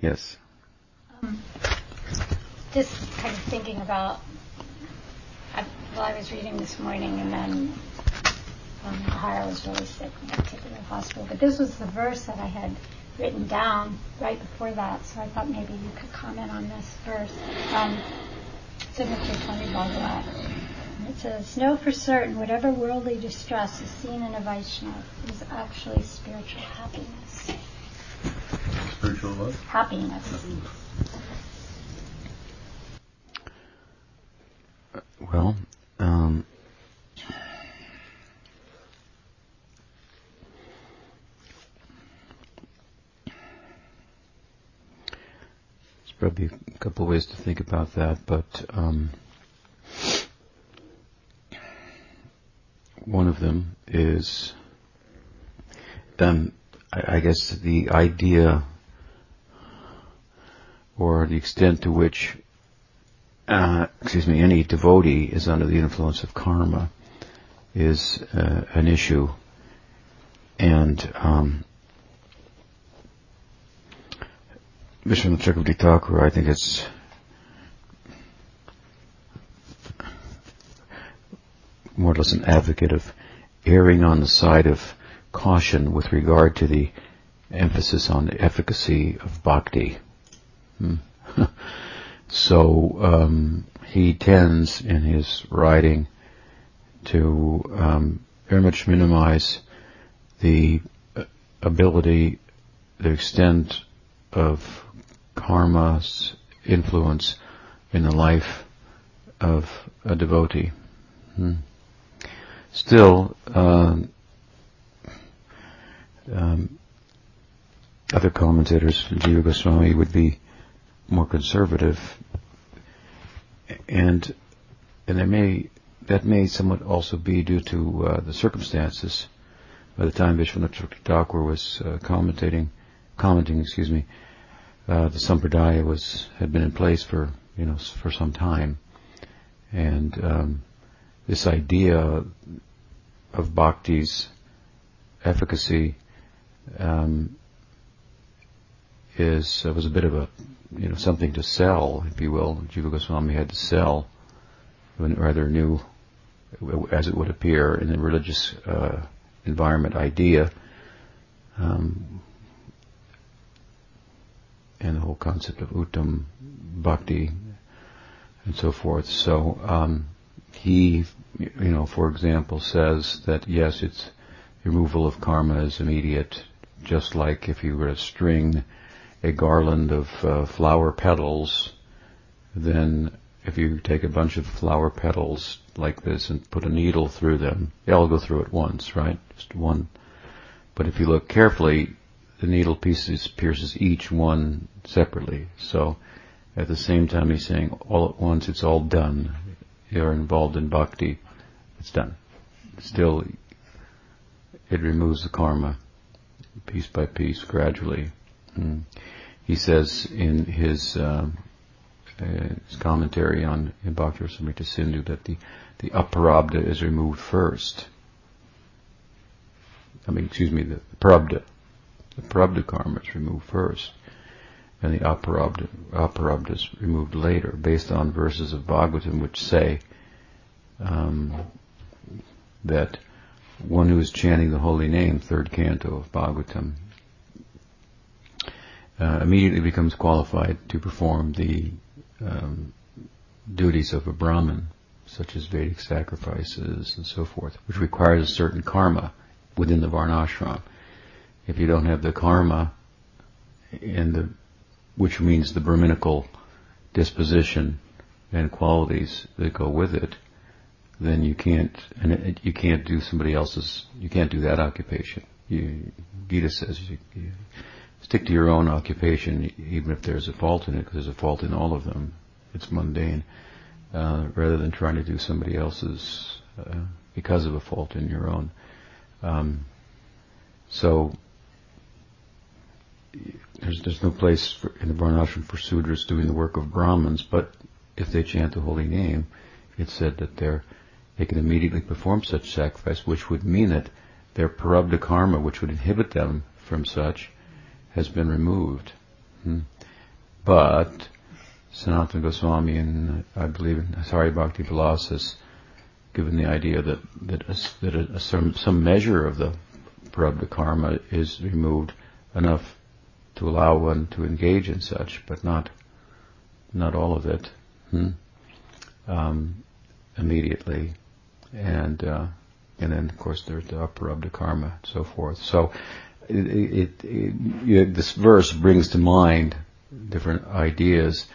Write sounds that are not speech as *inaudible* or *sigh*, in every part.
Yes. Um, just kind of thinking about, I, well, I was reading this morning and then um, was really sick and got taken to the hospital. But this was the verse that I had written down right before that, so I thought maybe you could comment on this verse. Um, it's in the 320 Bhagavat. It says, Know for certain whatever worldly distress is seen in a Vaishnava is actually spiritual happiness. Spiritual what? Happiness. Well, um, there's probably a couple of ways to think about that, but um, one of them is, um, I, I guess, the idea or the extent to which uh, excuse me, any devotee is under the influence of karma is uh, an issue. And um, Vishwanath Chakravarti Thakur, I think it's more or less an advocate of erring on the side of caution with regard to the emphasis on the efficacy of bhakti. Hmm. *laughs* So um, he tends in his writing to um, very much minimize the uh, ability, the extent of karma's influence in the life of a devotee. Hmm. Still, uh, um, other commentators, Jiva Goswami, would be more conservative, and and there may that may somewhat also be due to uh, the circumstances. By the time Vishwanath Thakur was uh, commentating, commenting, excuse me, uh, the sampradaya was had been in place for you know for some time, and um, this idea of bhakti's efficacy um, is uh, was a bit of a you know something to sell, if you will. Jiva Goswami had to sell, rather new, as it would appear in the religious uh, environment, idea, um, and the whole concept of uttam bhakti and so forth. So um, he, you know, for example, says that yes, it's removal of karma is immediate, just like if you were to string a garland of uh, flower petals, then if you take a bunch of flower petals like this and put a needle through them, they all go through at once, right? Just one. But if you look carefully, the needle pieces pierces each one separately. So at the same time he's saying all at once it's all done. You're involved in bhakti, it's done. Still, it removes the karma piece by piece gradually. He says in his, uh, uh, his commentary on Bhakti Rasamrita Sindhu that the, the aprarabdha is removed first. I mean, excuse me, the prabdha, the prabdha karma is removed first, and the aparabdha, aparabdha is removed later, based on verses of Bhagavatam which say um, that one who is chanting the holy name, third canto of Bhagavatam, uh, immediately becomes qualified to perform the um, duties of a Brahmin, such as Vedic sacrifices and so forth, which requires a certain karma within the Varnashram. If you don't have the karma, in the, which means the Brahminical disposition and qualities that go with it, then you can't, and it, you can't do somebody else's, you can't do that occupation. You, Gita says you, you stick to your own occupation, even if there's a fault in it, because there's a fault in all of them. It's mundane, uh, rather than trying to do somebody else's uh, because of a fault in your own. Um, so there's there's no place for, in the Varnashram for Sudras doing the work of Brahmins, but if they chant the holy name, it's said that they're they can immediately perform such sacrifice, which would mean that their prarabdha karma, which would inhibit them from such, has been removed. Hmm. but Sanatana Goswami and I believe in Hari Bhakti Vilas given the idea that that, a, that a, some, some measure of the prarabdha karma is removed enough to allow one to engage in such, but not not all of it hmm? um, immediately, and uh, and then of course there's the aprarabdha karma and so forth. So it, it, it you know, this verse brings to mind different ideas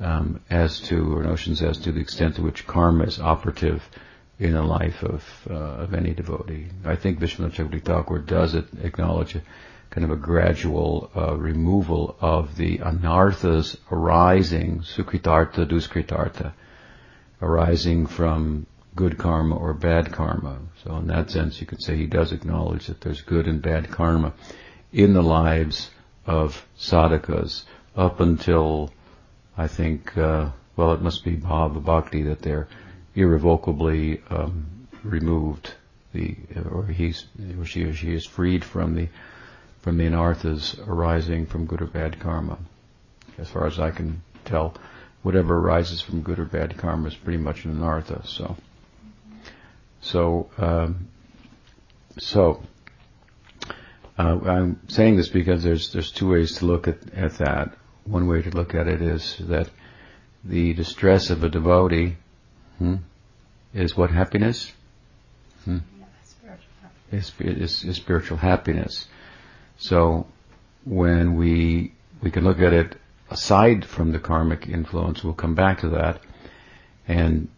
um, as to or notions as to the extent to which karma is operative in the life of uh, of any devotee. I think Vishwanath Chakravarti Thakur does it, acknowledge a, kind of a gradual uh, removal of the anarthas arising, sukritartha, duskritartha, arising from good karma or bad karma. So in that sense, you could say he does acknowledge that there's good and bad karma in the lives of sadhakas up until I think, uh, well, it must be bhava bhakti that they're irrevocably um, removed, the or he's or she or she is freed from the from the anarthas arising from good or bad karma. As far as I can tell, whatever arises from good or bad karma is pretty much an anartha. So, so, um, so. Uh, I'm saying this because there's there's two ways to look at, at that. One way to look at it is that the distress of a devotee hmm, is what happiness? Hmm? Is, is, is spiritual happiness. So when we we can look at it aside from the karmic influence, we'll come back to that, and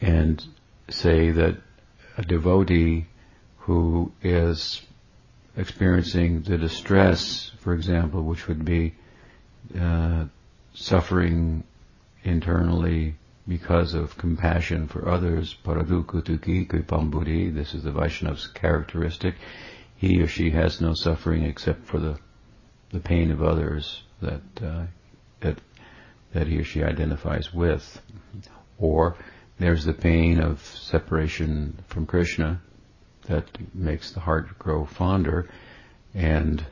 and say that a devotee who is experiencing the distress, for example, which would be uh, suffering internally because of compassion for others, paradukutuki kripamburi, this is the Vaishnav's characteristic. He or she has no suffering except for the the pain of others that uh, that that he or she identifies with. Or there's the pain of separation from Krishna that makes the heart grow fonder and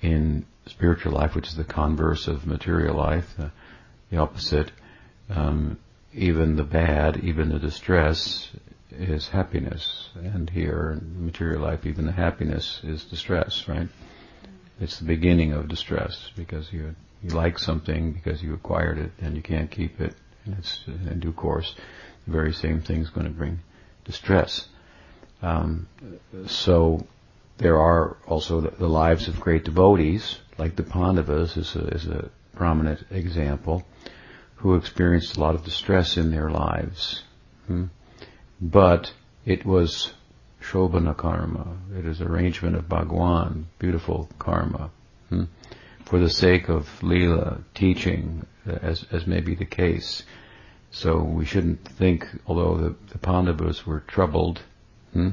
in spiritual life, which is the converse of material life, the, the opposite, um, even the bad, even the distress is happiness. And here, in material life, even the happiness is distress, right? It's the beginning of distress because you you like something because you acquired it and you can't keep it, and it's in due course the very same thing is going to bring distress. Um, so there are also the, the, lives of great devotees, like the Pandavas is a, is a prominent example, who experienced a lot of distress in their lives. Hmm? But it was Shobhana karma. It is arrangement of Bhagwan, beautiful karma. Hmm? For the sake of Leela, teaching, as, as may be the case. So we shouldn't think, although the, the Pandavas were troubled, hmm?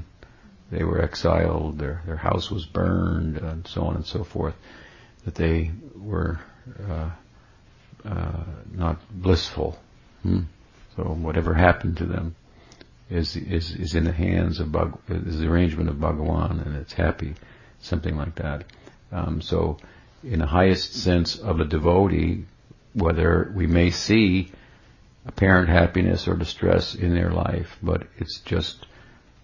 they were exiled, their, their house was burned, and so on and so forth, that they were uh, uh, not blissful. Hmm? So whatever happened to them is is is in the hands of Bhag, is the arrangement of Bhagawan, and it's happy, something like that. Um, so, in the highest sense of a devotee, whether we may see apparent happiness or distress in their life, but it's just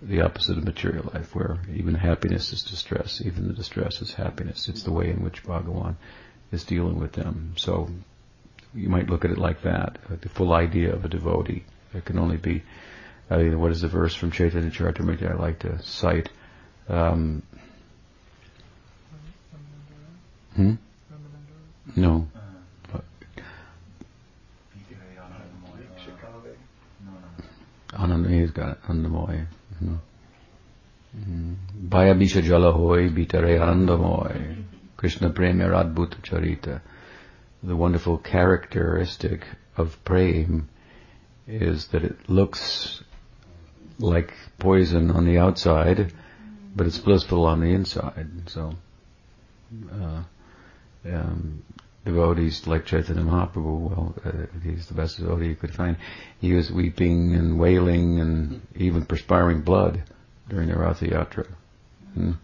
the opposite of material life, where even happiness is distress, even the distress is happiness. It's the way in which Bhagawan is dealing with them. So you might look at it like that, like the full idea of a devotee. It can only be, I mean, what is the verse from Chaitanya Charitamrita I like to cite? Um, hmm? No. Got it, Andamoy. Bhaya Bisha Jala Hoy Bitare Anandamoy. Krishna Radbhuta Charita the wonderful characteristic of prem is that it looks like poison on the outside, but it's blissful on the inside. So, uh, um, devotees like Chaitanya Mahaprabhu, well, uh, he's the best devotee you could find. He was weeping and wailing and even perspiring blood during the Ratha Yatra. Hmm? *laughs*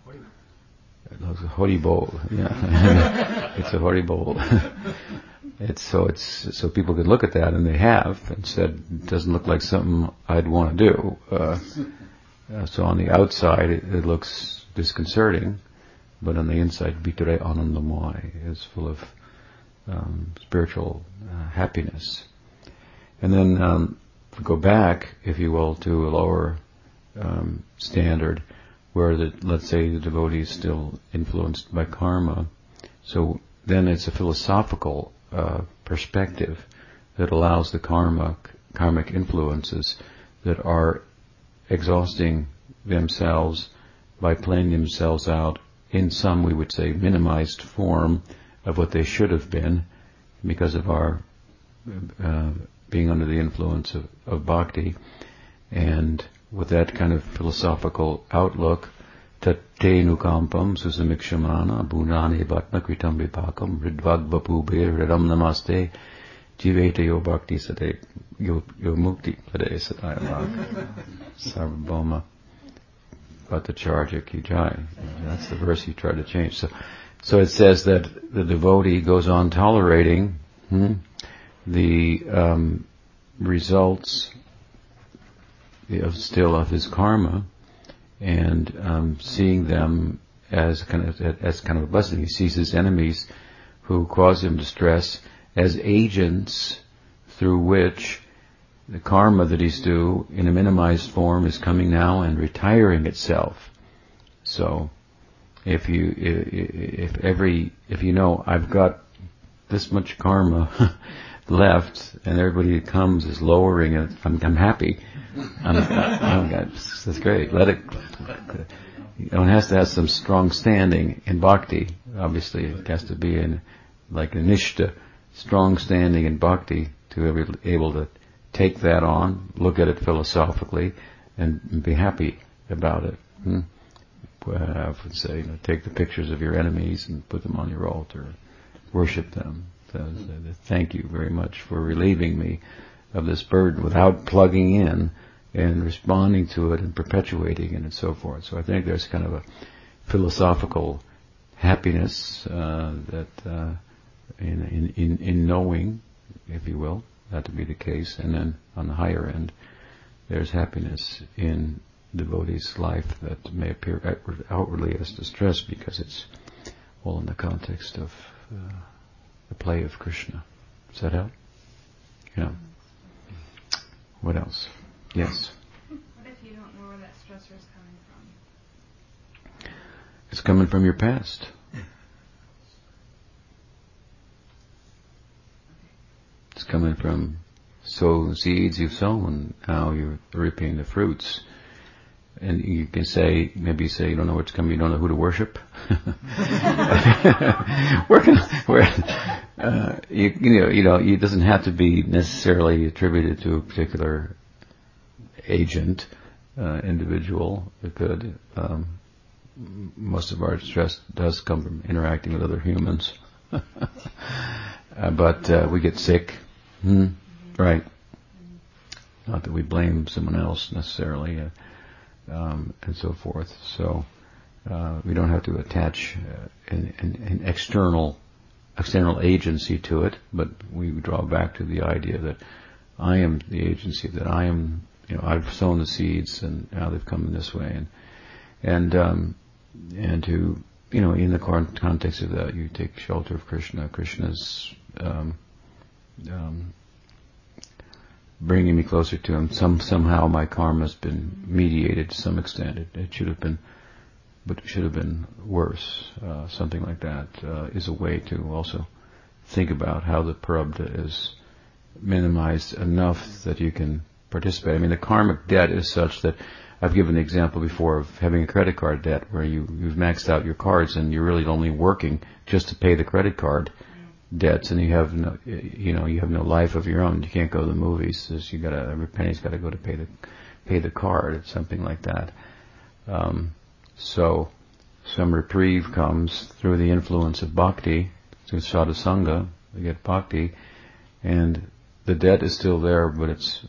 It's a horrible, yeah. it's *laughs* a horrible. it's so it's so people could look at that and they have and said it doesn't look like something I'd want to do. Uh, uh, so on the outside it, it, looks disconcerting, but on the inside, Vitre Anandamai is full of um, spiritual uh, happiness. And then um, go back, if you will, to a lower um, standard where the, let's say the devotee is still influenced by karma. So then it's a philosophical uh, perspective that allows the karma, karmic influences that are exhausting themselves by playing themselves out in some, we would say, minimized form of what they should have been because of our uh, being under the influence of, of bhakti. And with that kind of philosophical outlook, Tate nukampam susamikshamana bhunani bhatma kritam vipakam ridvag vapube radam namaste jivete yo bhakti sade yo, yo mukti pade sadayamag sarvabhauma bhattacharya ki jai. That's the verse he tried to change. So, so it says that the devotee goes on tolerating hmm, the um, results of still of his karma and um, seeing them as kind of as kind of a blessing. He sees his enemies who cause him distress as agents through which the karma that he's due in a minimized form is coming now and retiring itself. So, if you if, every if you know I've got this much karma *laughs* left and everybody that comes is lowering it, I'm, I'm happy. I'm, I'm, that's great. Let it. One has to have some strong standing in bhakti. Obviously, it has to be in like a nishta, strong standing in bhakti to be able to take that on, look at it philosophically, and be happy about it. Hmm? I would say, you know, take the pictures of your enemies and put them on your altar, worship them. Thank you very much for relieving me of this burden without plugging in and responding to it and perpetuating it and so forth. So I think there's kind of a philosophical happiness uh, that uh, in, in, in knowing, if you will, that to be the case, and then on the higher end, there's happiness in devotee's life that may appear outward, outwardly as distress because it's all in the context of uh, the play of Krishna. Does that help? Yeah. What else? Yes. What if you don't know where that stressor is coming from? It's coming from your past. It's coming from sow seeds you've sown, now you're reaping the fruits. And you can say, maybe say you don't know what's coming, you don't know who to worship. *laughs* we're gonna, uh, you, you know, you know, it doesn't have to be necessarily attributed to a particular agent, uh, individual. It could. Um, most of our stress does come from interacting with other humans. *laughs* uh, but uh, we get sick. Hmm? Right. Not that we blame someone else necessarily, uh, um, and so forth. So uh, we don't have to attach uh, an, an, an external external agency to it, but we draw back to the idea that I am the agency, that I am you know, I've sown the seeds and now they've come in this way and, and, um, and to, you know, in the context of that, you take shelter of Krishna. Krishna's, um, um, bringing me closer to him. Some, somehow my karma has been mediated to some extent. It, it should have been, but it should have been worse. Uh, something like that uh, is a way to also think about how the prarabdha is minimized enough that you can participate. I mean, the karmic debt is such that I've given the example before of having a credit card debt where you, you've maxed out your cards and you're really only working just to pay the credit card debts and you have no, you know, you have no life of your own. You can't go to the movies. You gotta, every penny's gotta go to pay the, pay the card. It's something like that. Um, so some reprieve comes through the influence of bhakti, through sadhusanga, we get bhakti, and the debt is still there, but it's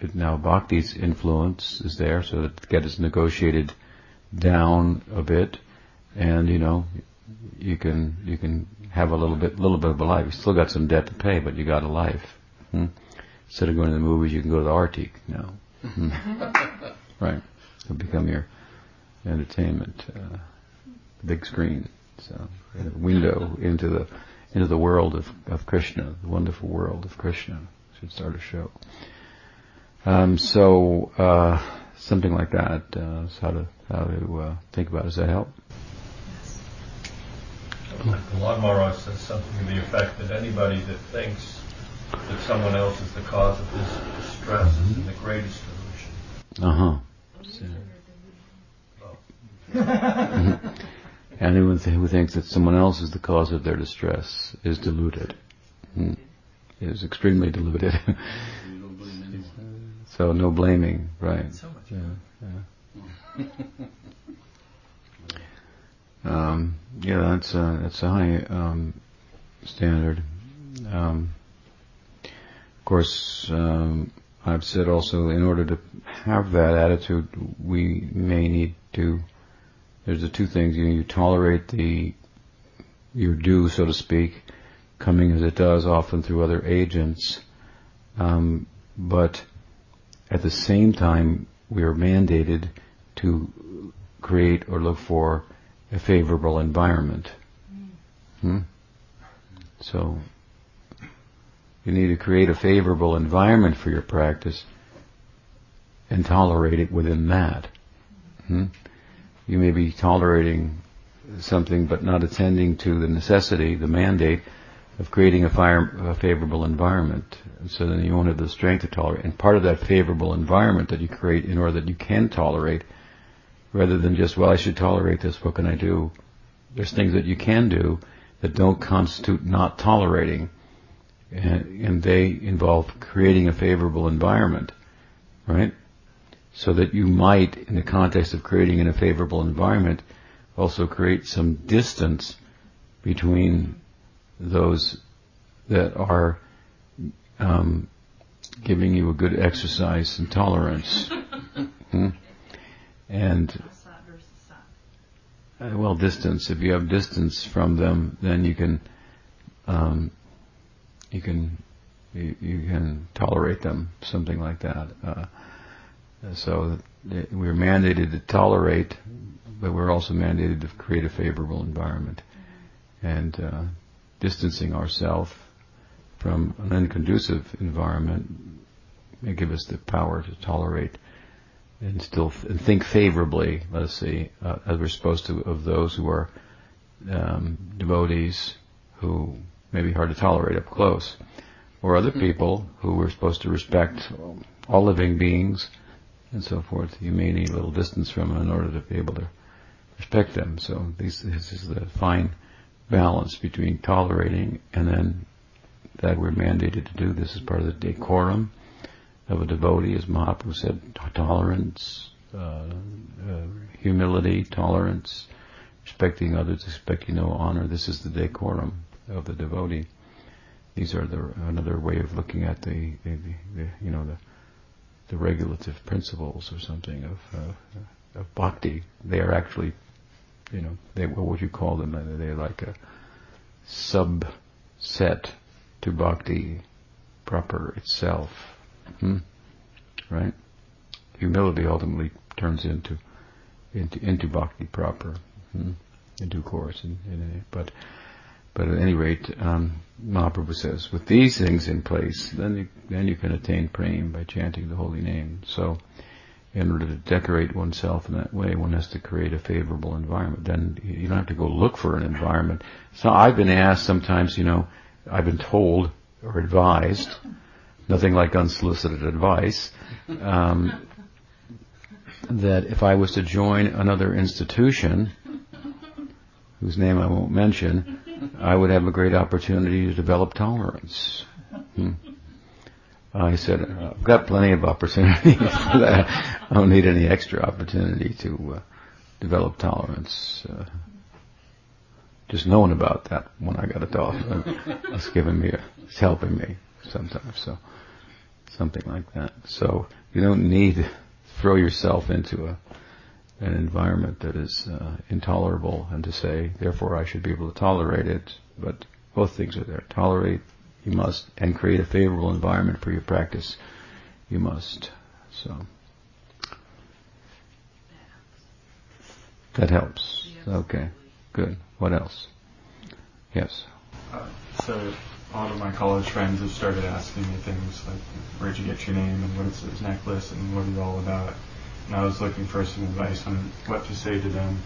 it now bhakti's influence is there, so that the debt is negotiated down a bit, and you know, you can you can have a little bit, little bit of a life. You still got some debt to pay, but you got a life. Hmm? Instead of going to the movies, you can go to the Arctic now. Hmm? *laughs* right. It'll become your entertainment, uh, big screen. So, a window into the into the world of, of Krishna, the wonderful world of Krishna. Should start a show. Um, so uh, something like that. Uh, is how to how to uh, think about. It. Does that help? Prahlad Maharaj says something to the effect that anybody that thinks that someone else is the cause of this distress is in the greatest delusion. Uh huh. *laughs* Anyone th- who thinks that someone else is the cause of their distress is deluded. Mm. Is extremely deluded. *laughs* so no blaming, right? So much. Yeah, yeah. *laughs* um, yeah, that's a, that's a high um, standard. Um, of course, um, I've said also, in order to have that attitude, we may need to. There's the two things you, you tolerate the your due, so to speak, coming as it does, often through other agents, um, but at the same time, we are mandated to create or look for a favorable environment. Hmm? So you need to create a favorable environment for your practice and tolerate it within that. Hmm? You may be tolerating something but not attending to the necessity, the mandate of creating a, fire, a favorable environment. So then you won't have the strength to tolerate. And part of that favorable environment that you create in order that you can tolerate, rather than just, well, I should tolerate this, what can I do? There's things that you can do that don't constitute not tolerating. And, and they involve creating a favorable environment, right? So that you might, in the context of creating in a favorable environment, also create some distance between those that are um, giving you a good exercise in tolerance. *laughs* hmm? And Assad versus Assad. uh, well, distance. If you have distance from them, then you can um, you can you, you can tolerate them, something like that. Uh, so we're mandated to tolerate, but we're also mandated to create a favorable environment, and uh, distancing ourselves from an unconducive environment may give us the power to tolerate and still th- and think favorably, let us see, uh, as we're supposed to, of those who are um, devotees who may be hard to tolerate up close, or other people who we're supposed to respect, all living beings, and so forth. You may need a little distance from them in order to be able to respect them. So these, this is the fine balance between tolerating and then that we're mandated to do. This is part of the decorum of a devotee, as Mahaprabhu said, tolerance, uh, uh, humility, tolerance, respecting others, expecting no honor. This is the decorum of the devotee. These are the, another way of looking at the, the, the, the you know, the, the regulative principles or something of, uh, of bhakti. They are actually, you know, they, what would you call them? They're like a subset to bhakti proper itself. Hmm? Right? Humility ultimately turns into into into bhakti proper, hmm? in due course. In, but but at any rate, um, Mahaprabhu says, with these things in place, then you, then you can attain prema by chanting the holy name. So, in order to decorate oneself in that way, one has to create a favorable environment. Then you don't have to go look for an environment. So I've been asked sometimes, you know, I've been told or advised, nothing like unsolicited advice, um, that if I was to join another institution, whose name I won't mention, I would have a great opportunity to develop tolerance. Hmm. I said, I've got plenty of opportunities *laughs* for that. I don't need any extra opportunity to uh, develop tolerance. Uh, just knowing about that when I got a dog, it's giving me, a, it's helping me sometimes. So something like that. So you don't need to throw yourself into a an environment that is uh, intolerable and to say, therefore I should be able to tolerate it. But both things are there. Tolerate, you must, and create a favorable environment for your practice, you must. So. That helps. Okay, good. What else? Yes. Uh, so a lot of my college friends have started asking me things like, where'd you get your name and what's this necklace and what are you all about? And I was looking for some advice on what to say to them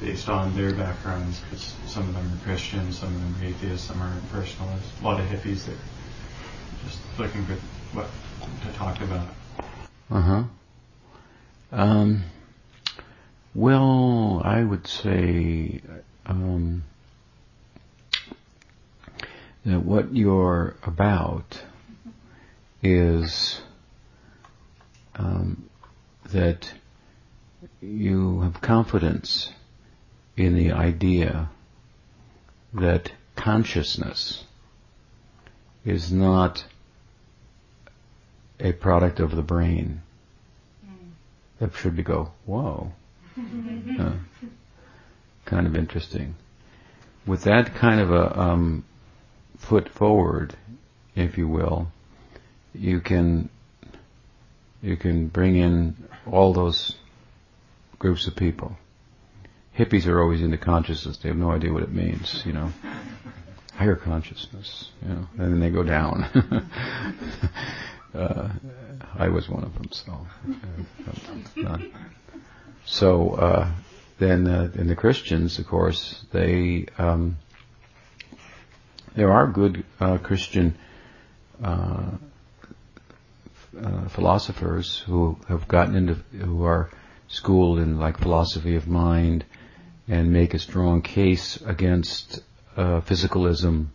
based on their backgrounds, because some of them are Christians, some of them are atheists, some are impersonalists, a lot of hippies there. just looking for what to talk about. Uh huh. Um, well, I would say um, that what you're about is um, that you have confidence in the idea that consciousness is not a product of the brain. That should be go, whoa. *laughs* Uh, kind of interesting. With that kind of a um, foot forward, if you will, you can you can bring in all those groups of people. Hippies are always into consciousness; they have no idea what it means, you know. Higher consciousness, you know, and then they go down. *laughs* uh, I was one of them, so. Uh, so uh, then, uh, in the Christians, of course, they um, there are good uh, Christian uh, uh, philosophers who have gotten into who are schooled in like philosophy of mind and make a strong case against uh, physicalism,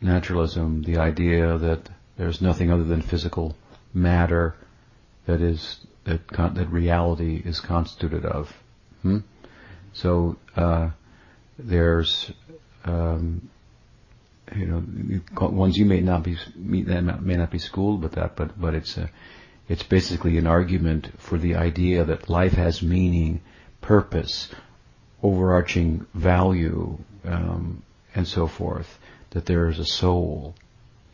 naturalism, the idea that there's nothing other than physical matter that is that con- that reality is constituted of. Hmm? So uh, there's um, you know ones you may not be may not be schooled with that, but but it's a it's basically an argument for the idea that life has meaning, purpose, overarching value, um, and so forth. That there is a soul,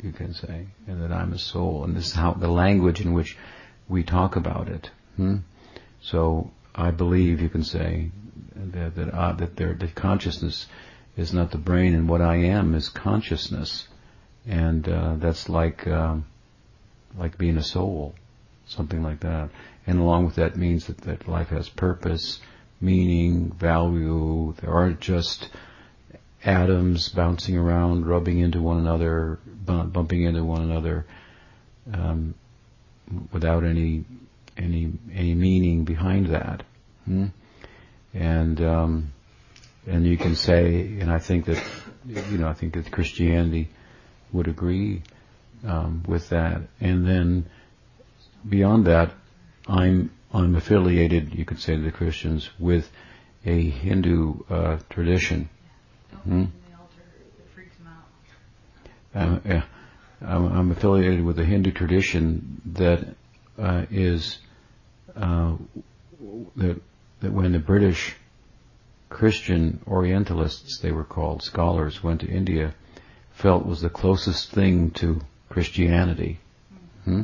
you can say, and that I'm a soul, and this is how the language in which we talk about it. Hmm? So I believe you can say that that, uh, that there, the consciousness is not the brain, and what I am is consciousness, and uh, that's like um, like being a soul, something like that. And along with that means that, that life has purpose, meaning, value. There aren't just atoms bouncing around, rubbing into one another, bumping into one another. Um, without any any any meaning behind that. Hmm? And um, and you can say, and I think that you know, I think that Christianity would agree um, with that. And then beyond that, I'm I'm affiliated, you could say, to the Christians with a Hindu uh, tradition. Hmm? Uh, yeah. I'm, I'm affiliated with a Hindu tradition that uh, is uh, that that when the British Christian Orientalists, they were called scholars, went to India, felt was the closest thing to Christianity. Hmm?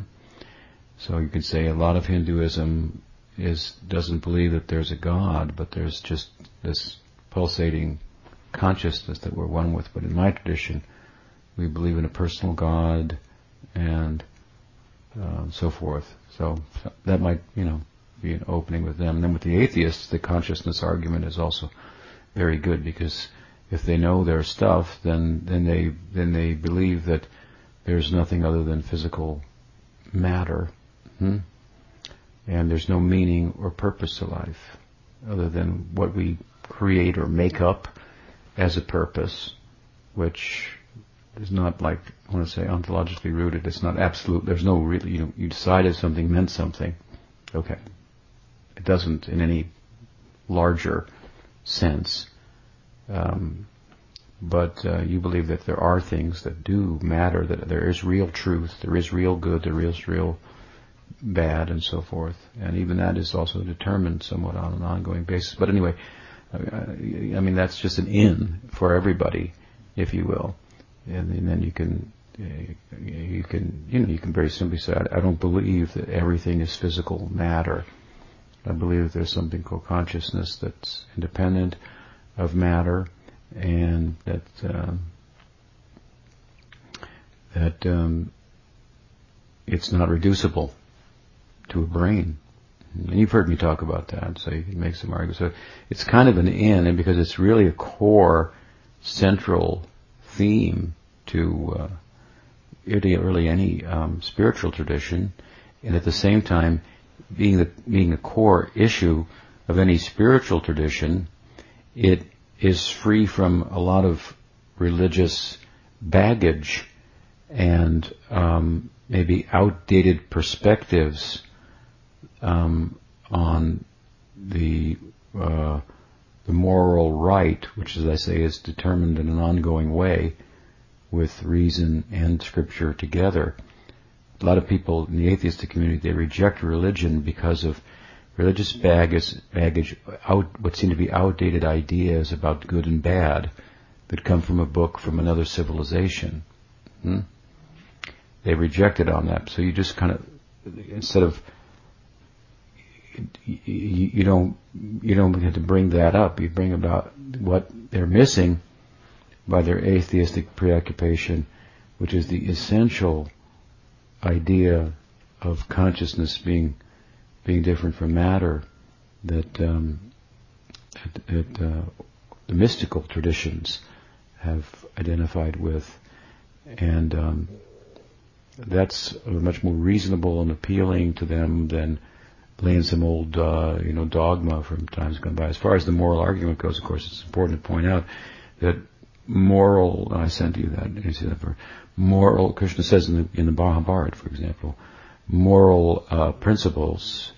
So you could say a lot of Hinduism is doesn't believe that there's a God, but there's just this pulsating consciousness that we're one with. But in my tradition, we believe in a personal God and uh, so forth. So, so, that might, you know, be an opening with them. And then with the atheists, the consciousness argument is also very good because if they know their stuff, then then they then they believe that there's nothing other than physical matter, hmm? and there's no meaning or purpose to life other than what we create or make up as a purpose, which is not like I want to say ontologically rooted. It's not absolute. There's no really. You know, you decided something meant something. Okay, it doesn't in any larger sense. Um, but uh, you believe that there are things that do matter. That there is real truth. There is real good. There is real bad and so forth. And even that is also determined somewhat on an ongoing basis. But anyway, I mean, that's just an in for everybody, if you will. And, and then you can, you can, you know, you can very simply say, I, I don't believe that everything is physical matter. I believe there's something called consciousness that's independent of matter, and that uh, that um, it's not reducible to a brain. And you've heard me talk about that, so you can make some arguments. So it's kind of an in, and because it's really a core, central theme to uh, really, really any um, spiritual tradition, and at the same time, being the being the core issue of any spiritual tradition, it is free from a lot of religious baggage and um, maybe outdated perspectives um, on the uh, the moral right, which, as I say, is determined in an ongoing way with reason and scripture together. A lot of people in the atheistic community they reject religion because of religious baggage, baggage out, what seem to be outdated ideas about good and bad that come from a book from another civilization. Hmm? They reject it on that. So you just kind of, instead of, you, you don't, you don't have to bring that up. You bring about what they're missing by their atheistic preoccupation, which is the essential idea of consciousness being being different from matter that, um, that, that uh, the mystical traditions have identified with, and um, that's much more reasonable and appealing to them than laying some old, uh, you know, dogma from times gone by. As far as the moral argument goes, of course, it's important to point out that moral. I sent you that. You see that for moral. Krishna says in the in the Mahabharata, for example, moral uh, principles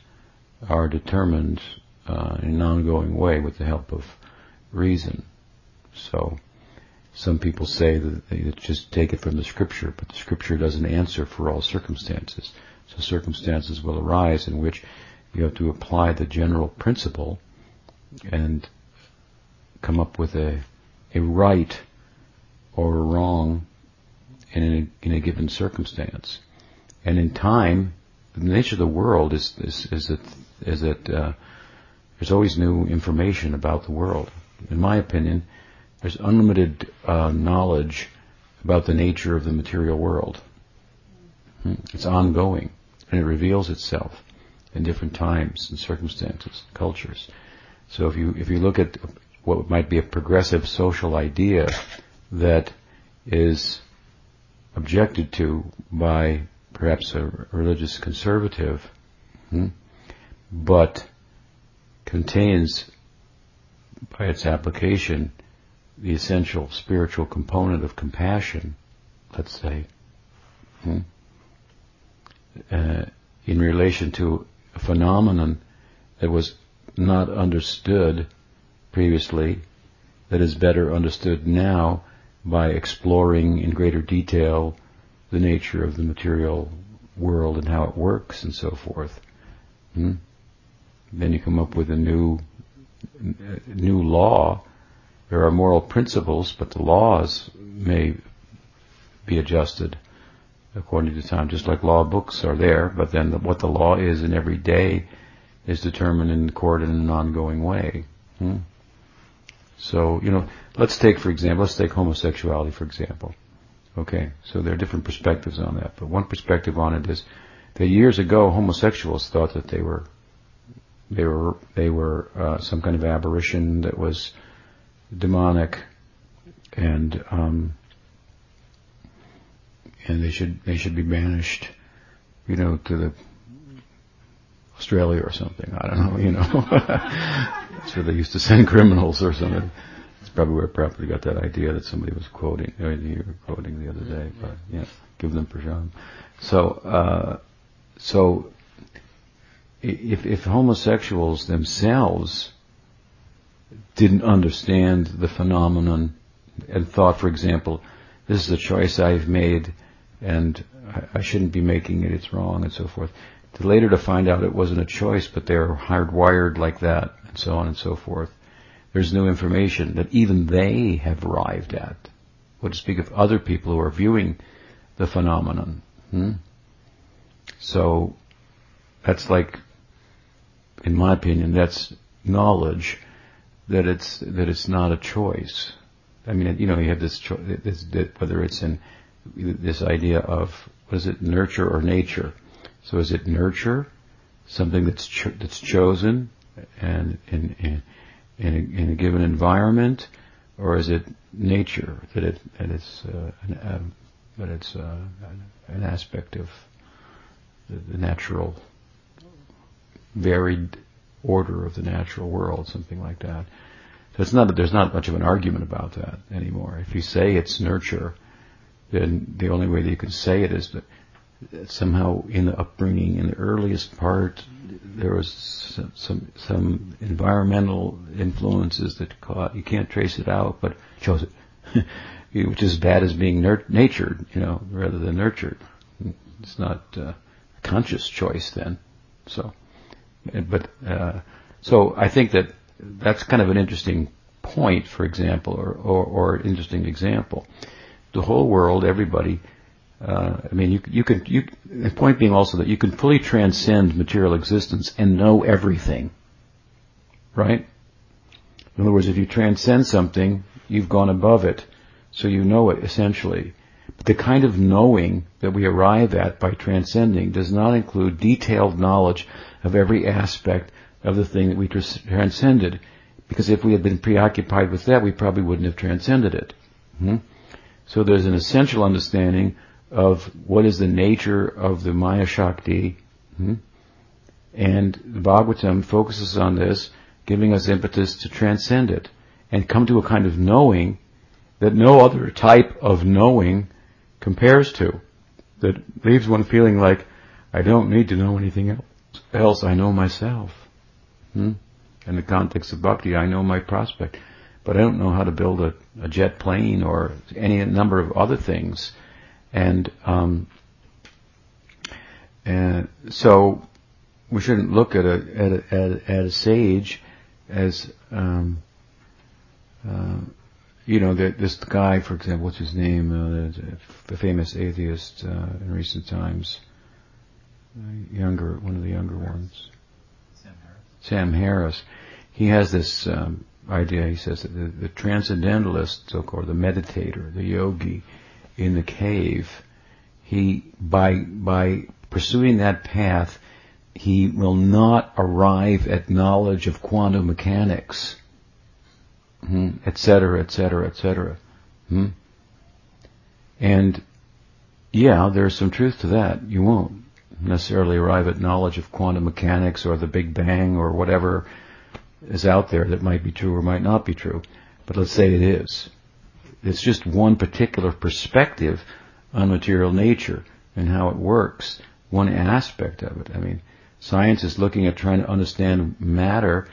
are determined uh, in an ongoing way with the help of reason. So some people say that they just take it from the scripture, but the scripture doesn't answer for all circumstances. So circumstances will arise in which you have to apply the general principle and come up with a, a right or a wrong in a, in a given circumstance. And in time, the nature of the world is, is, is that, is that uh, there's always new information about the world. In my opinion, there's unlimited uh, knowledge about the nature of the material world. Hmm. It's ongoing, and it reveals itself in different times and circumstances, cultures. So if you if you look at what might be a progressive social idea that is objected to by perhaps a religious conservative, hmm, but contains by its application the essential spiritual component of compassion, let's say, hmm, uh, in relation to a phenomenon that was not understood previously, that is better understood now by exploring in greater detail the nature of the material world and how it works and so forth. Hmm? Then you come up with a new new law there are moral principles, but the laws may be adjusted according to time, just like law books are there, but then the, what the law is in every day is determined in court in an ongoing way. Hmm? So, you know, let's take, for example, let's take homosexuality, for example. Okay, so there are different perspectives on that, but one perspective on it is that years ago homosexuals thought that they were they were they were uh, some kind of aberration that was demonic, and um, and they should they should be banished, you know, to the Australia or something. I don't know, you know. *laughs* That's where they used to send criminals or something. It's probably where probably got that idea that somebody was quoting, I mean, you were quoting the other day, but yeah, give them Prashant. So, uh, so if, if homosexuals themselves didn't understand the phenomenon and thought, for example, this is a choice I've made and I, I shouldn't be making it, it's wrong and so forth, to later to find out it wasn't a choice, but they're hardwired like that, and so on and so forth. There's new information that even they have arrived at. What to speak of other people who are viewing the phenomenon. Hmm? So that's like, in my opinion, that's knowledge that it's that it's not a choice. I mean, you know, you have this, choice, whether it's in this idea of what is it, nurture or nature. So is it nurture, something that's cho- that's chosen, and in in in a, in a, given environment, or is it nature that it that it's uh, an, um, that it's uh, an aspect of the, the natural varied order of the natural world, something like that. So it's not that there's not much of an argument about that anymore. If you say it's nurture, then the only way that you can say it is that somehow in the upbringing, in the earliest part, there was some some, some environmental influences that caught. You can't trace it out, but chose it, *laughs* which is bad as being nur- natured, you know, rather than nurtured. It's not uh, a conscious choice then. So, but uh, so I think that that's kind of an interesting point, for example, or, or, or interesting example. The whole world, everybody, uh, I mean, you, you can, you, the point being also that you can fully transcend material existence and know everything. Right? In other words, if you transcend something, you've gone above it. So you know it essentially. But the kind of knowing that we arrive at by transcending does not include detailed knowledge of every aspect of the thing that we transcended. Because if we had been preoccupied with that, we probably wouldn't have transcended it. hmm So there's an essential understanding of what is the nature of the Maya Shakti. hmm And the Bhagavatam focuses on this, giving us impetus to transcend it and come to a kind of knowing that no other type of knowing compares to. That leaves one feeling like, I don't need to know anything else. Else I know myself. Hmm? In the context of bhakti, I know my prospect, but I don't know how to build a, a jet plane or any number of other things. And, um, and so we shouldn't look at a at a, at a, at a sage as um, uh, you know that this guy, for example, what's his name, uh, the, famous atheist uh, in recent times, uh, younger one of the younger ones. Sam Harris, he has this um, idea. He says that the, the transcendentalist, so-called the meditator, the yogi, in the cave, he by by pursuing that path, he will not arrive at knowledge of quantum mechanics, etc., etc., etc. And yeah, there's some truth to that. You won't necessarily arrive at knowledge of quantum mechanics or the Big Bang or whatever is out there that might be true or might not be true. But let's say it is. It's just one particular perspective on material nature and how it works, one aspect of it. I mean, science is looking at trying to understand matter,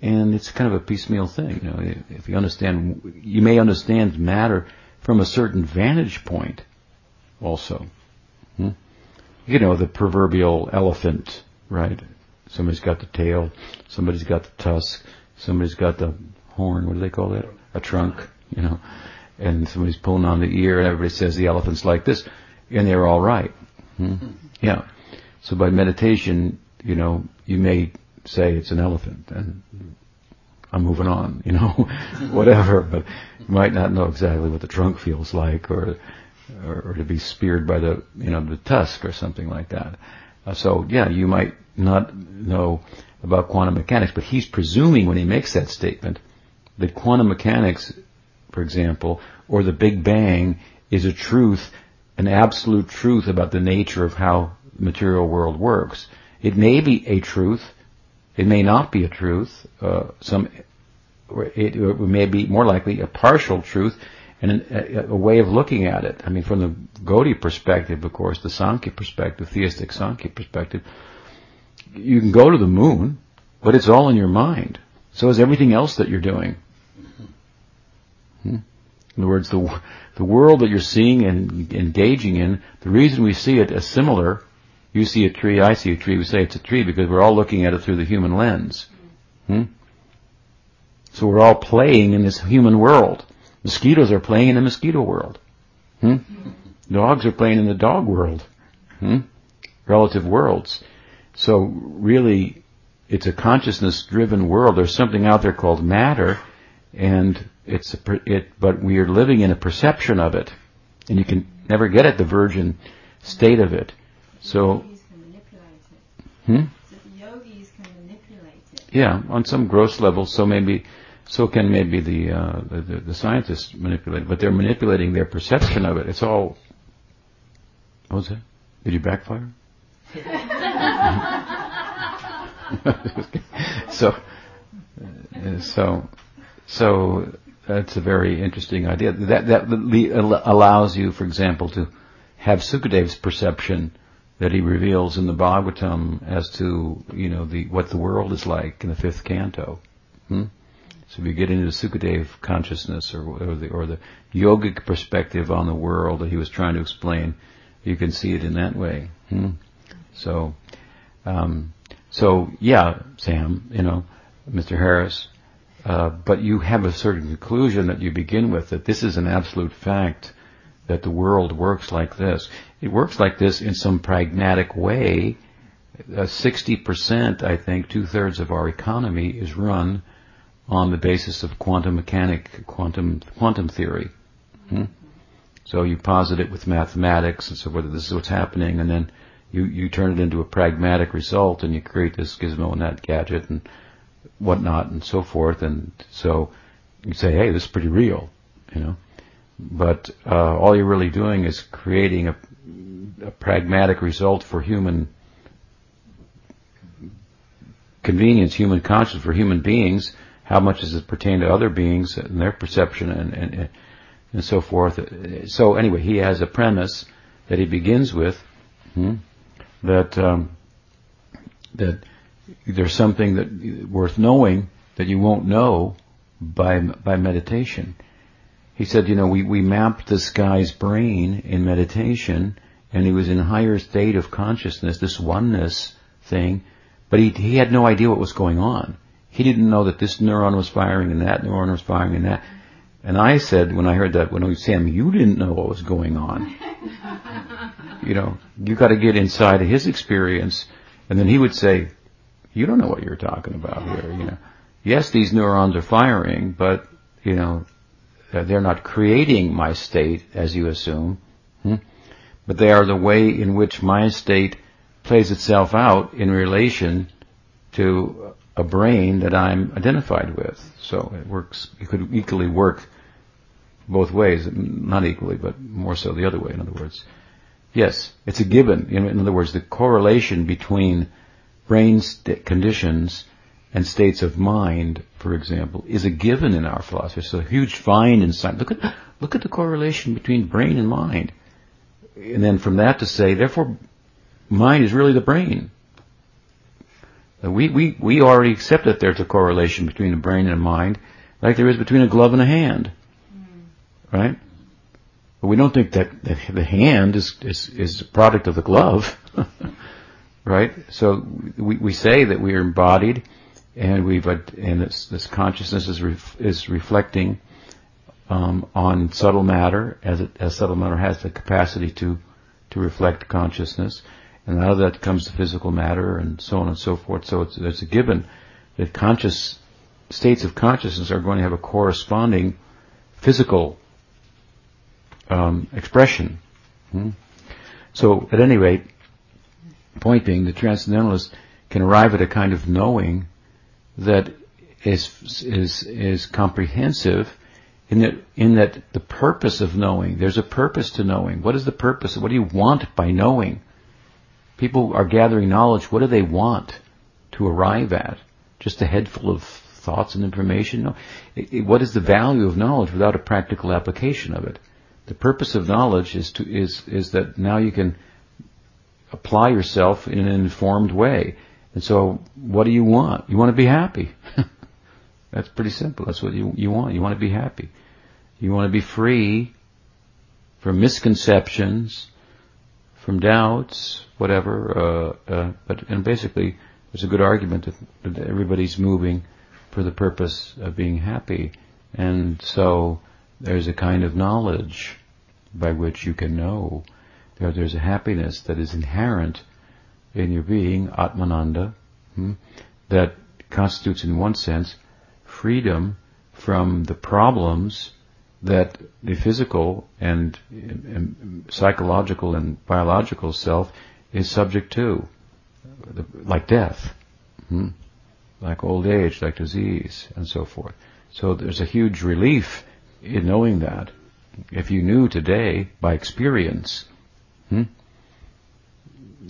and it's kind of a piecemeal thing. You know, if you understand, you may understand matter from a certain vantage point, also. Hmm? You know, the proverbial elephant, right? Somebody's got the tail, somebody's got the tusk, somebody's got the horn. What do they call that? A trunk, you know. And somebody's pulling on the ear, and everybody says the elephant's like this, and they're all right. Hmm? Yeah. So by meditation, you know, you may say it's an elephant, and I'm moving on, *laughs* you know, *laughs* whatever. But you might not know exactly what the trunk feels like, or, or, or to be speared by the, you know, the tusk or something like that. Uh, so yeah, you might not know about quantum mechanics, but he's presuming when he makes that statement that quantum mechanics, for example, or the Big Bang is a truth, an absolute truth about the nature of how the material world works. It may be a truth, it may not be a truth. Uh, some, it, it, may be more likely a partial truth and a, a, way of looking at it. I mean, from the Gaudiya perspective, of course, the Sankhya perspective, theistic Sankhya perspective, you can go to the moon, but it's all in your mind. So is everything else that you're doing. Hmm? In other words, the the world that you're seeing and engaging in, the reason we see it as similar You see a tree, I see a tree, we say it's a tree because we're all looking at it through the human lens. Hmm? So we're all playing in this human world. Mosquitoes are playing in the mosquito world. Hmm? Dogs are playing in the dog world. Hmm? Relative worlds. So really, it's a consciousness-driven world. There's something out there called matter, and it's a, it. But we are living in a perception of it, and you can never get at the virgin state of it. So. Yogis manipulate it. Hmm? So the yogis can manipulate it. Yeah, on some gross level. So maybe, so can maybe the, uh, the, the the scientists manipulate, but they're manipulating their perception of it. It's all. What was that? Did you backfire? *laughs* *laughs* so, so, so that's a very interesting idea. That that allows you, for example, to have Sukadev's perception that he reveals in the Bhagavatam as to you know the what the world is like in the fifth canto. Hmm? So if you get into Sukadev consciousness or, or the or the yogic perspective on the world that he was trying to explain, you can see it in that way. Hmm? So, um, so yeah, Sam, you know, Mr. Harris, uh, but you have a certain conclusion that you begin with that this is an absolute fact that the world works like this. It works like this in some pragmatic way. Uh, 60%, I think, two-thirds of our economy is run on the basis of quantum mechanic, quantum, quantum theory. Hmm? So you posit it with mathematics and so forth, this is what's happening, and then you, you turn it into a pragmatic result and you create this gizmo and that gadget and whatnot and so forth. And so you say, hey, this is pretty real, you know. But uh, all you're really doing is creating a, a pragmatic result for human convenience, human conscience, for human beings. How much does it pertain to other beings and their perception and, and, and so forth? So anyway, he has a premise that he begins with. Hmm? that um, that there's something that worth knowing that you won't know by by meditation. He said, you know, we, we mapped this guy's brain in meditation, and he was in a higher state of consciousness, this oneness thing, but he he had no idea what was going on. He didn't know that this neuron was firing and that neuron was firing and that. And I said when I heard that, when we Sam, you didn't know what was going on. *laughs* you know, you got to get inside of his experience, and then he would say, "You don't know what you're talking about here." You know, yes, these neurons are firing, but you know, they're not creating my state as you assume, hmm? but they are the way in which my state plays itself out in relation to a brain that I'm identified with. So it works. It could equally work both ways, not equally, but more so the other way. In other words. Yes, it's a given. In, other words, the correlation between brain st- conditions and states of mind, for example, is a given in our philosophy. It's a huge find in science. Look at look at the correlation between brain and mind, and then from that to say, therefore, mind is really the brain. We we we already accept that there's a correlation between the brain and the mind, like there is between a glove and a hand, mm. right? But we don't think that, that the hand is, is, is a product of the glove. *laughs* right? So we, we say that we are embodied and we've, and this, this consciousness is, ref, is reflecting, um, on subtle matter as it, as subtle matter has the capacity to, to reflect consciousness. And out of that comes the physical matter and so on and so forth. So it's, it's a given that conscious states of consciousness are going to have a corresponding physical um, expression. Hmm? So, at any rate, point being, the transcendentalist can arrive at a kind of knowing that is is is comprehensive in that in that the purpose of knowing there's a purpose to knowing. What is the purpose? What do you want by knowing? People are gathering knowledge. What do they want to arrive at? Just a head full of thoughts and information? No. It, it, what is the value of knowledge without a practical application of it? The purpose of knowledge is to is is that now you can apply yourself in an informed way. And so, what do you want? You want to be happy. *laughs* That's pretty simple. That's what you you want. You want to be happy. You want to be free from misconceptions, from doubts, whatever. Uh, uh, but and basically, there's a good argument that, that everybody's moving for the purpose of being happy, and so there's a kind of knowledge by which you can know that there's a happiness that is inherent in your being, Atmananda, hmm, that constitutes, in one sense, freedom from the problems that the physical and, and, psychological and biological self is subject to, like death, hmm? like old age, like disease, and so forth. So there's a huge relief in knowing that. If you knew today by experience, hmm,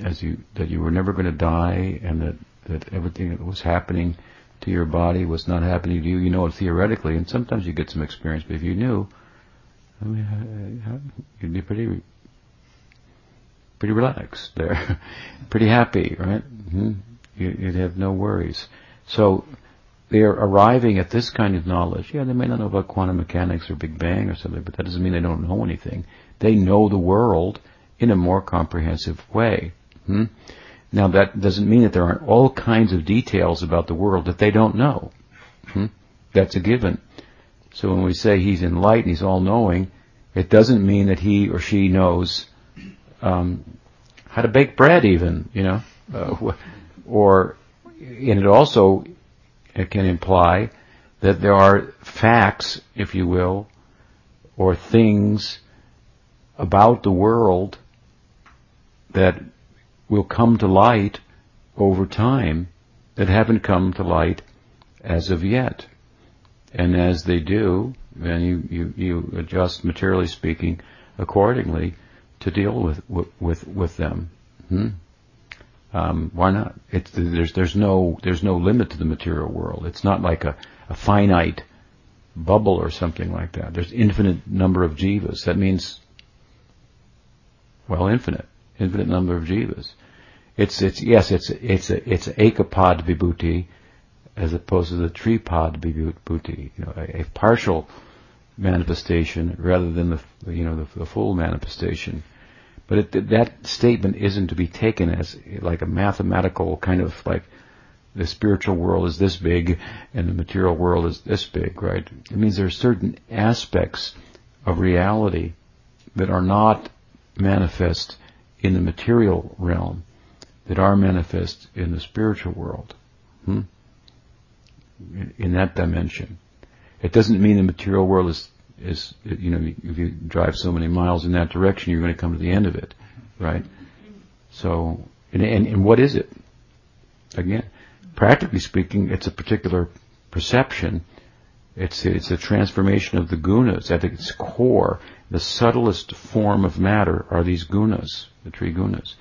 as you that you were never going to die, and that that everything that was happening to your body was not happening to you. You know it theoretically, and sometimes you get some experience. But if you knew, I mean, you'd be pretty, pretty relaxed there, *laughs* pretty happy, right? Mm-hmm. You'd have no worries. So they're arriving at this kind of knowledge. Yeah, they may not know about quantum mechanics or Big Bang or something, but that doesn't mean they don't know anything. They know the world in a more comprehensive way. Hmm? Now that doesn't mean that there aren't all kinds of details about the world that they don't know. Hmm? That's a given. So when we say he's enlightened, he's all-knowing, it doesn't mean that he or she knows um, how to bake bread, even you know, uh, *laughs* or and it also it can imply that there are facts, if you will, or things about the world that will come to light over time that haven't come to light as of yet. And as they do, then you, you, you adjust, materially speaking, accordingly to deal with with with them. Hmm? Um, why not? It's, there's there's no there's no limit to the material world. It's not like a, a finite bubble or something like that. There's infinite number of jivas. That means well, infinite infinite number of jivas. It's it's yes, it's it's a it's ekapad vibhuti as opposed to the tripad vibhuti, you know, a, a, partial manifestation rather than the you know the, the full manifestation. But it, that statement isn't to be taken as like a mathematical kind of like the spiritual world is this big and the material world is this big, right? It means there are certain aspects of reality that are not manifest in the material realm that are manifest in the spiritual world, hmm? in, that dimension. It doesn't mean the material world is, is, you know, if you drive so many miles in that direction, you're going to come to the end of it, right? So, and, and, and what is it? Again, practically speaking, it's a particular perception. It's, it's a transformation of the gunas. At its core, the subtlest form of matter are these gunas the three gunas.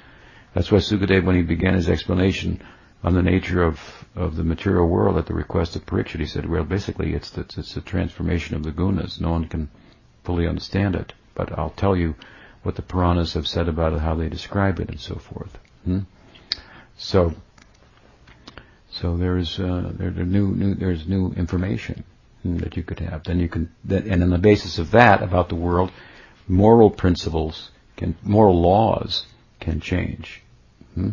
That's why Sukadeva, when he began his explanation on the nature of, of the material world at the request of Parikshit, he said, well, basically it's, it's, it's a transformation of the gunas. No one can fully understand it, but I'll tell you what the Puranas have said about it, how they describe it, and so forth. Hmm? So, so there's uh, there, there new, new there's new information that you could have. Then you can, and on the basis of that about the world, moral principles can, moral laws can change. Hmm?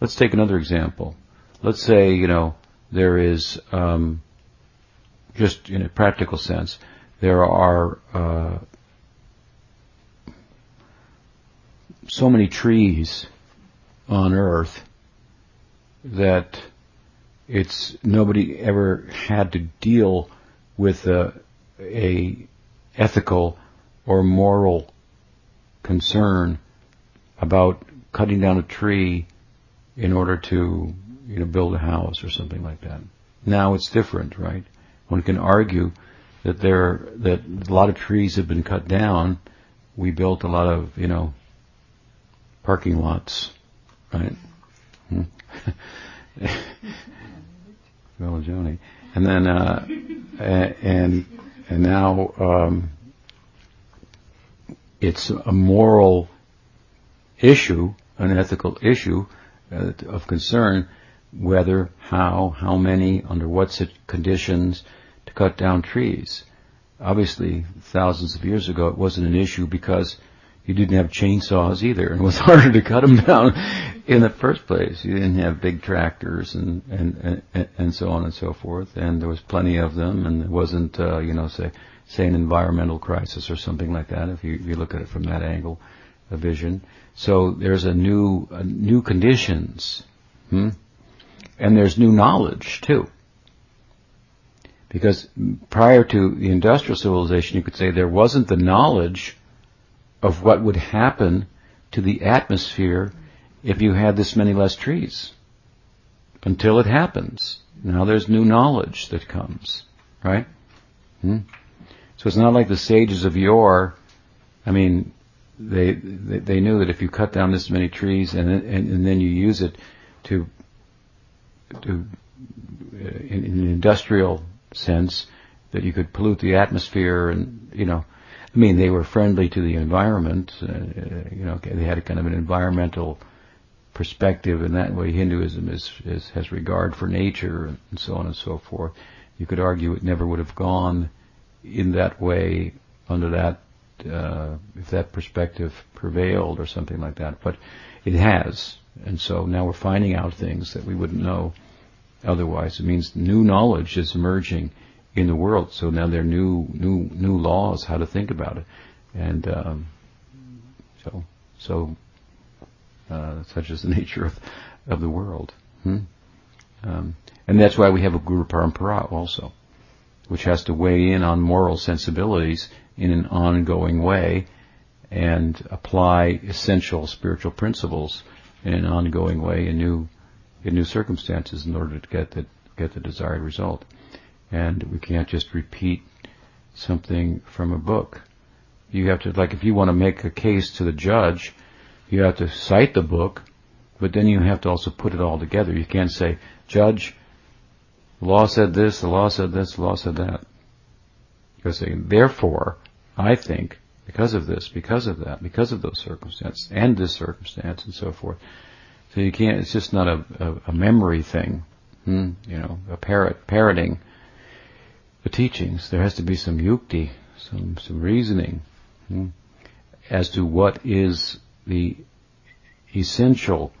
Let's take another example. Let's say, you know, there is, um, just in a practical sense, there are uh, so many trees on Earth that it's nobody ever had to deal with a, a ethical or moral concern about cutting down a tree in order to you know build a house or something like that. Now it's different, right? One can argue that there that a lot of trees have been cut down. We built a lot of you know parking lots, right? Hmm? *laughs* well, and then uh, and and now um, it's a moral issue, an ethical issue uh, of concern, whether, how, how many, under what conditions to cut down trees. Obviously, thousands of years ago, it wasn't an issue because you didn't have chainsaws either, and it was *laughs* harder to cut them down in the first place. You didn't have big tractors and and and, and so on and so forth, and there was plenty of them, and it wasn't uh, you know say say an environmental crisis or something like that. If you you look at it from that angle, a vision. So there's a new a new conditions, hmm? and there's new knowledge too. Because prior to the industrial civilization, you could say there wasn't the knowledge of what would happen to the atmosphere if you had this many less trees. Until it happens. Now there's new knowledge that comes, right? Hmm? So it's not like the sages of yore. I mean, they, they, they knew that if you cut down this many trees and and, and then you use it to to in, in an industrial sense that you could pollute the atmosphere and you know I mean, they were friendly to the environment. Uh, you know, they had a kind of an environmental perspective, and that way Hinduism is, is, has regard for nature and so on and so forth. You could argue it never would have gone in that way under that uh, if that perspective prevailed or something like that. But it has, and so now we're finding out things that we wouldn't know otherwise. It means new knowledge is emerging in the world. So now there are new new new laws how to think about it, and um, so so uh, such is the *laughs* nature of of the world. Hmm? Um, and that's why we have a Guru Parampara also, which has to weigh in on moral sensibilities in an ongoing way and apply essential spiritual principles in an ongoing way in new in new circumstances in order to get the get the desired result and we can't just repeat something from a book. You have to, like, if you want to make a case to the judge, you have to cite the book, but then you have to also put it all together. You can't say, Judge, the law said this, the law said this, the law said that. You're saying, therefore, I think, because of this, because of that, because of those circumstances, and this circumstance, and so forth. So you can't, it's just not a, a, a memory thing, hmm? you know, a parrot, parroting the teachings. There has to be some yukti, some some reasoning hmm, as to what is the essential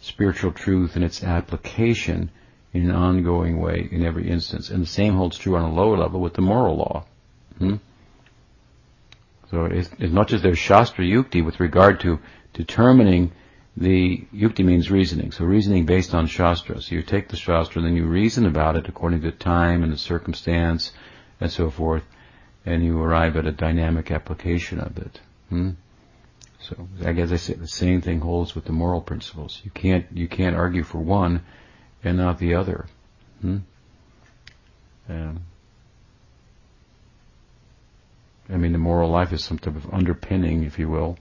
spiritual truth and its application in an ongoing way in every instance. And the same holds true on a lower level with the moral law. Hmm? So as much as there's Shastra Yukti with regard to determining the yukti means reasoning. So reasoning based on shastra. So you take the shastra then you reason about it according to time and the circumstance and so forth, and you arrive at a dynamic application of it. Hmm? So I guess I say the same thing holds with the moral principles. You can't you can't argue for one and not the other. Hmm? Um, I mean, the moral life is some type of underpinning, if you will,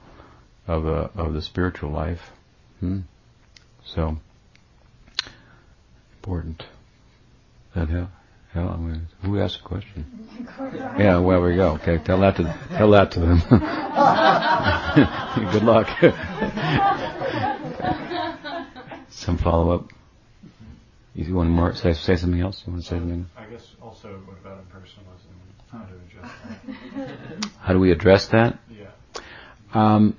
of a, of the spiritual life. Hmm? So important. That help? Hell, I mean, who asked a question? *laughs* yeah, well, we go. Okay, tell that to tell that to them. *laughs* Good luck. *laughs* Some follow up. You want to more, say, say something else? You want to say something? I guess also what about impersonalism? How to address that? How do we address that? Yeah. Um,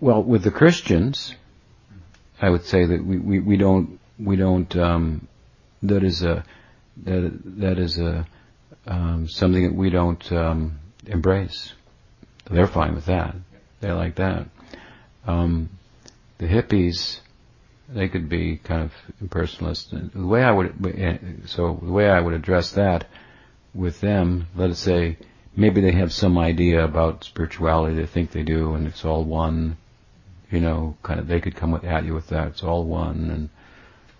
well, with the Christians, I would say that we, we, we don't we don't um, that is a that that is a um, something that we don't um, embrace. They're fine with that. They like that. Um, the hippies, they could be kind of impersonalist. The way I would so the way I would address that with them, let us say maybe they have some idea about spirituality. They think they do, and it's all one you know, kind of they could come at you with that. It's all one and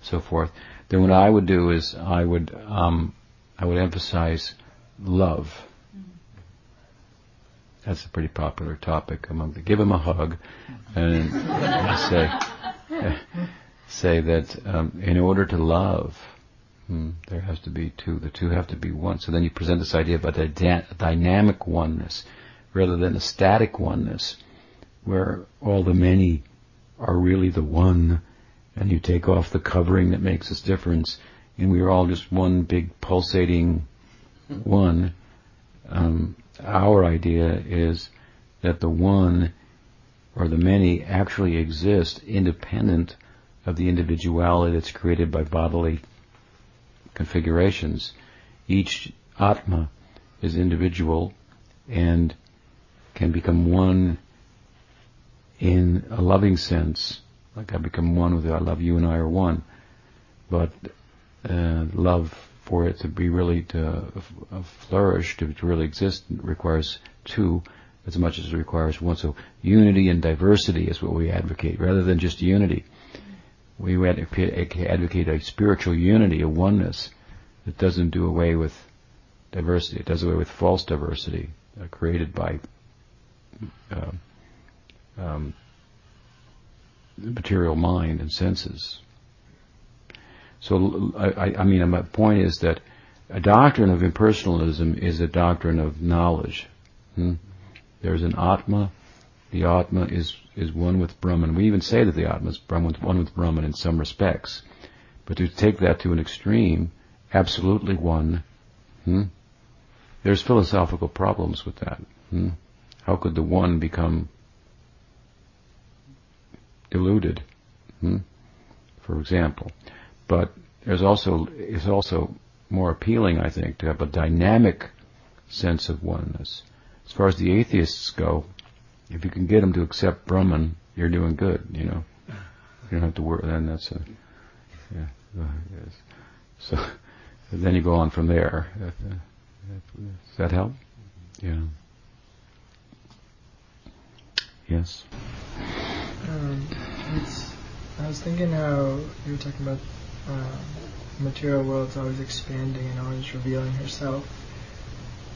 so forth. Then what I would do is I would um, I would emphasize love. That's a pretty popular topic among the. Give them a hug, and *laughs* say say that um, in order to love, hmm, there has to be two. The two have to be one. So then you present this idea about a dynamic oneness rather than a static oneness where all the many are really the one, and you take off the covering that makes us difference, and we are all just one big pulsating one. Um, our idea is that the one or the many actually exist independent of the individuality that's created by bodily configurations. Each Atma is individual and can become one in a loving sense, like I become one with you, I love you and I are one. But uh, love for it to be really to uh, flourish, to, to really exist, requires two as much as it requires one. So unity and diversity is what we advocate, rather than just unity. We advocate a spiritual unity, a oneness that doesn't do away with diversity. It does away with false diversity uh, created by uh, um, the material mind and senses. So, I, I mean, my point is that a doctrine of impersonalism is a doctrine of knowledge. Hmm? There's an Atma. The Atma is, is one with Brahman. We even say that the Atma is Brahman, one with Brahman in some respects. But to take that to an extreme, absolutely one, hmm? there's philosophical problems with that. Hmm? How could the one become deluded? Hmm? For example. But there's also, it's also more appealing, I think, to have a dynamic sense of oneness. As far as the atheists go, if you can get them to accept Brahman, you're doing good, you know. You don't have to worry, then that's a, yeah, uh, yes. So, *laughs* then you go on from there. Does that help? Yeah. Yes. Um, I was thinking how you were talking about uh, material world's always expanding and always revealing herself.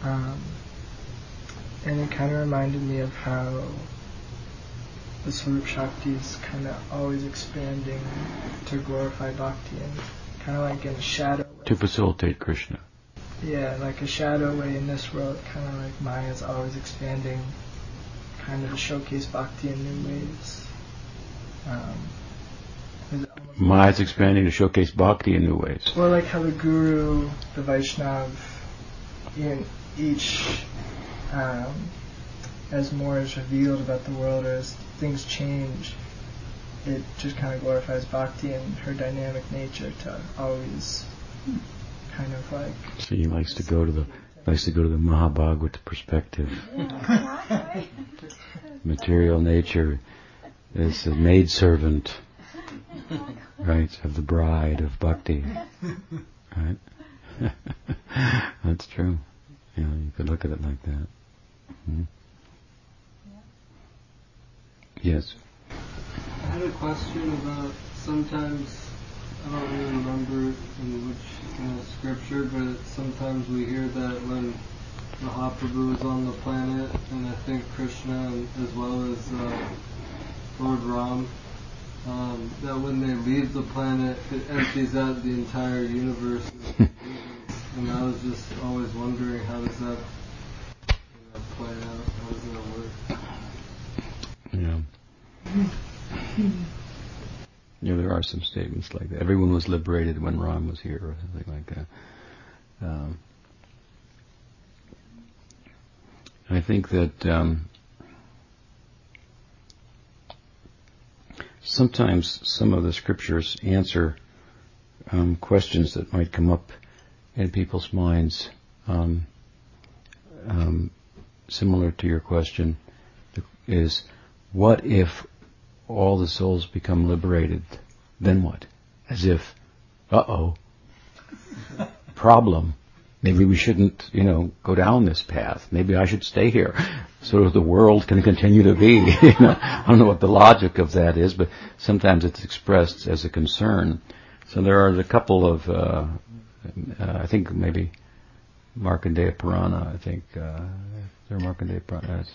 Um, and it kind of reminded me of how the Swarup Shakti is kind of always expanding to glorify Bhakti and kind of like in a shadow. Way. To facilitate Krishna. Yeah, like a shadow way in this world, kind of like Maya's always expanding, kind of to showcase Bhakti in new ways. Um, Maya's expanding to showcase Bhakti in new ways. Well, like how the Guru, the Vaishnav, in each um, as more is revealed about the world or as things change, it just kind of glorifies Bhakti and her dynamic nature to always kind of like. So he likes to go to the likes to go to the Mahabhagavata perspective. *laughs* Material nature is a maidservant, right, of the bride of Bhakti, right? *laughs* That's true. Yeah, you could look at it like that. Hmm? Yes. I had a question about sometimes I don't really remember in which scripture, but sometimes we hear that when Mahaprabhu is on the planet, and I think Krishna as well as uh, Lord Ram, um, that when they leave the planet, it empties out the entire universe. *laughs* and I was just always wondering how does that play out? How does that work? Yeah. Yeah, there are some statements like that. Everyone was liberated when Ram was here, or something like that. Um, I think that um, sometimes some of the scriptures answer um, questions that might come up in people's minds. Um, um, similar to your question, is what if all the souls become liberated? Then what? As if, uh oh, problem. Maybe we shouldn't, you know, go down this path. Maybe I should stay here so the world can continue to be. *laughs* you know, I don't know what the logic of that is, but sometimes it's expressed as a concern. So there are a couple of, uh, uh, I think maybe Markandeya Purana, I think, uh, there Markandeya Purana,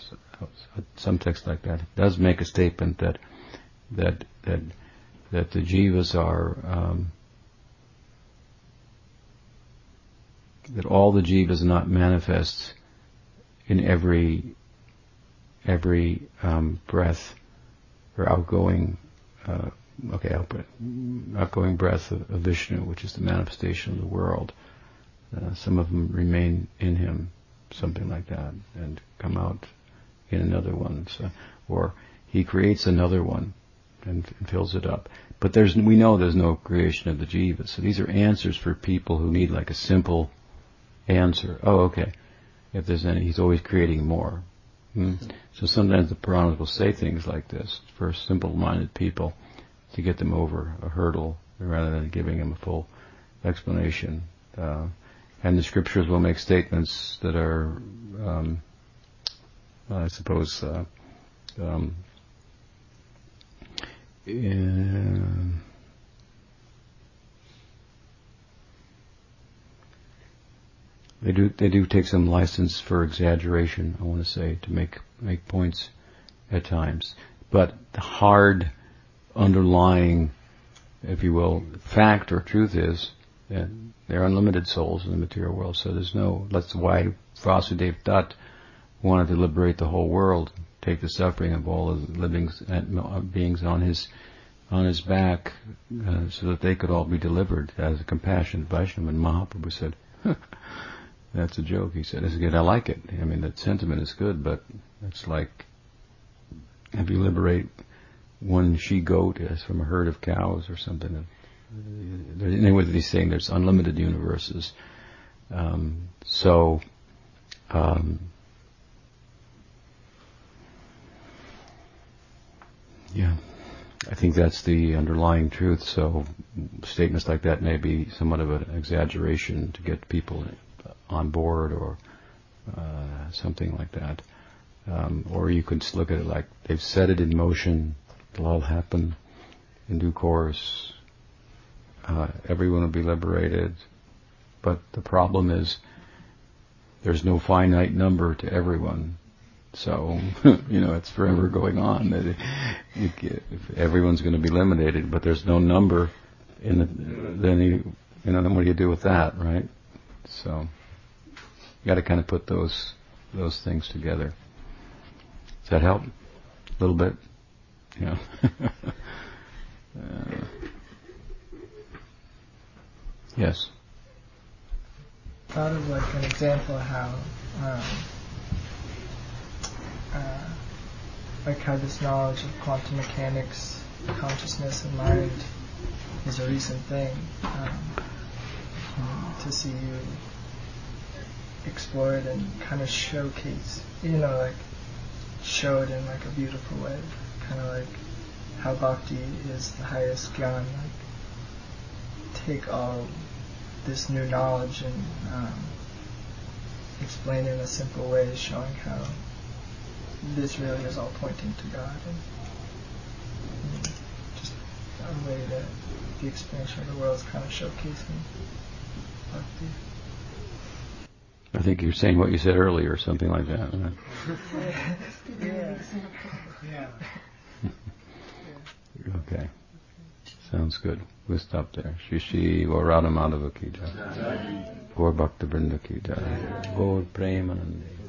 some text like that, does make a statement that, that, that, that the jivas are, um, that all the jivas not manifest in every, every, um, breath or outgoing, uh, okay, outgoing breath of, of Vishnu, which is the manifestation of the world. Uh, some of them remain in him, something like that, and come out in another one. So, or he creates another one and, and fills it up. But there's we know there's no creation of the jiva. So these are answers for people who need like a simple answer. Oh, okay. If there's any, he's always creating more. Hmm? So sometimes the Puranas will say things like this for simple-minded people to get them over a hurdle rather than giving them a full explanation. Uh, and the scriptures will make statements that are, um, I suppose, uh, um, they do they do take some license for exaggeration. I want to say to make make points at times, but the hard underlying, if you will, fact or truth is that they're unlimited souls in the material world. So there's no. That's why Vasudev Dutt wanted to liberate the whole world, take the suffering of all the living uh, beings on his on his back, uh, so that they could all be delivered as a compassionate Vaishnava. And Mahaprabhu said, *laughs* "That's a joke." He said, "It's good. I like it. I mean, that sentiment is good, but it's like if you liberate one she goat from a herd of cows or something." Anyway, he's saying there's unlimited universes. Um, so, um, yeah. I think that's the underlying truth. So statements like that may be somewhat of an exaggeration to get people on board or uh, something like that. Um, or you could look at it like they've set it in motion. It'll all happen in due course. Uh, everyone will be liberated. But the problem is there's no finite number to everyone. So, *laughs* you know, it's forever going on. everyone's going to be eliminated, but there's no number in the, then you, you know, then what do you do with that, right? So, got to kind of put those, those things together. Does that help? A little bit? Yeah. *laughs* uh, yes. Thought of like an example of how um, uh, like how this knowledge of quantum mechanics, consciousness, and mind is a recent thing. Um, to see you explore it and kind of showcase, you know, like show it in like a beautiful way, kind of like how bhakti is the highest gyan. Like take all this new knowledge and um, explain it in a simple way, showing how this really is all pointing to God and, just a way that the expansion of the world is kind of showcasing bhakti. I think you're saying what you said earlier, or something like that. Right? yeah. yeah. okay. Sounds good. We'll stop there. Sri Sri Radha Madhava ki jai. Gaur Bhakta Vrinda ki jai. Gaur Premanande.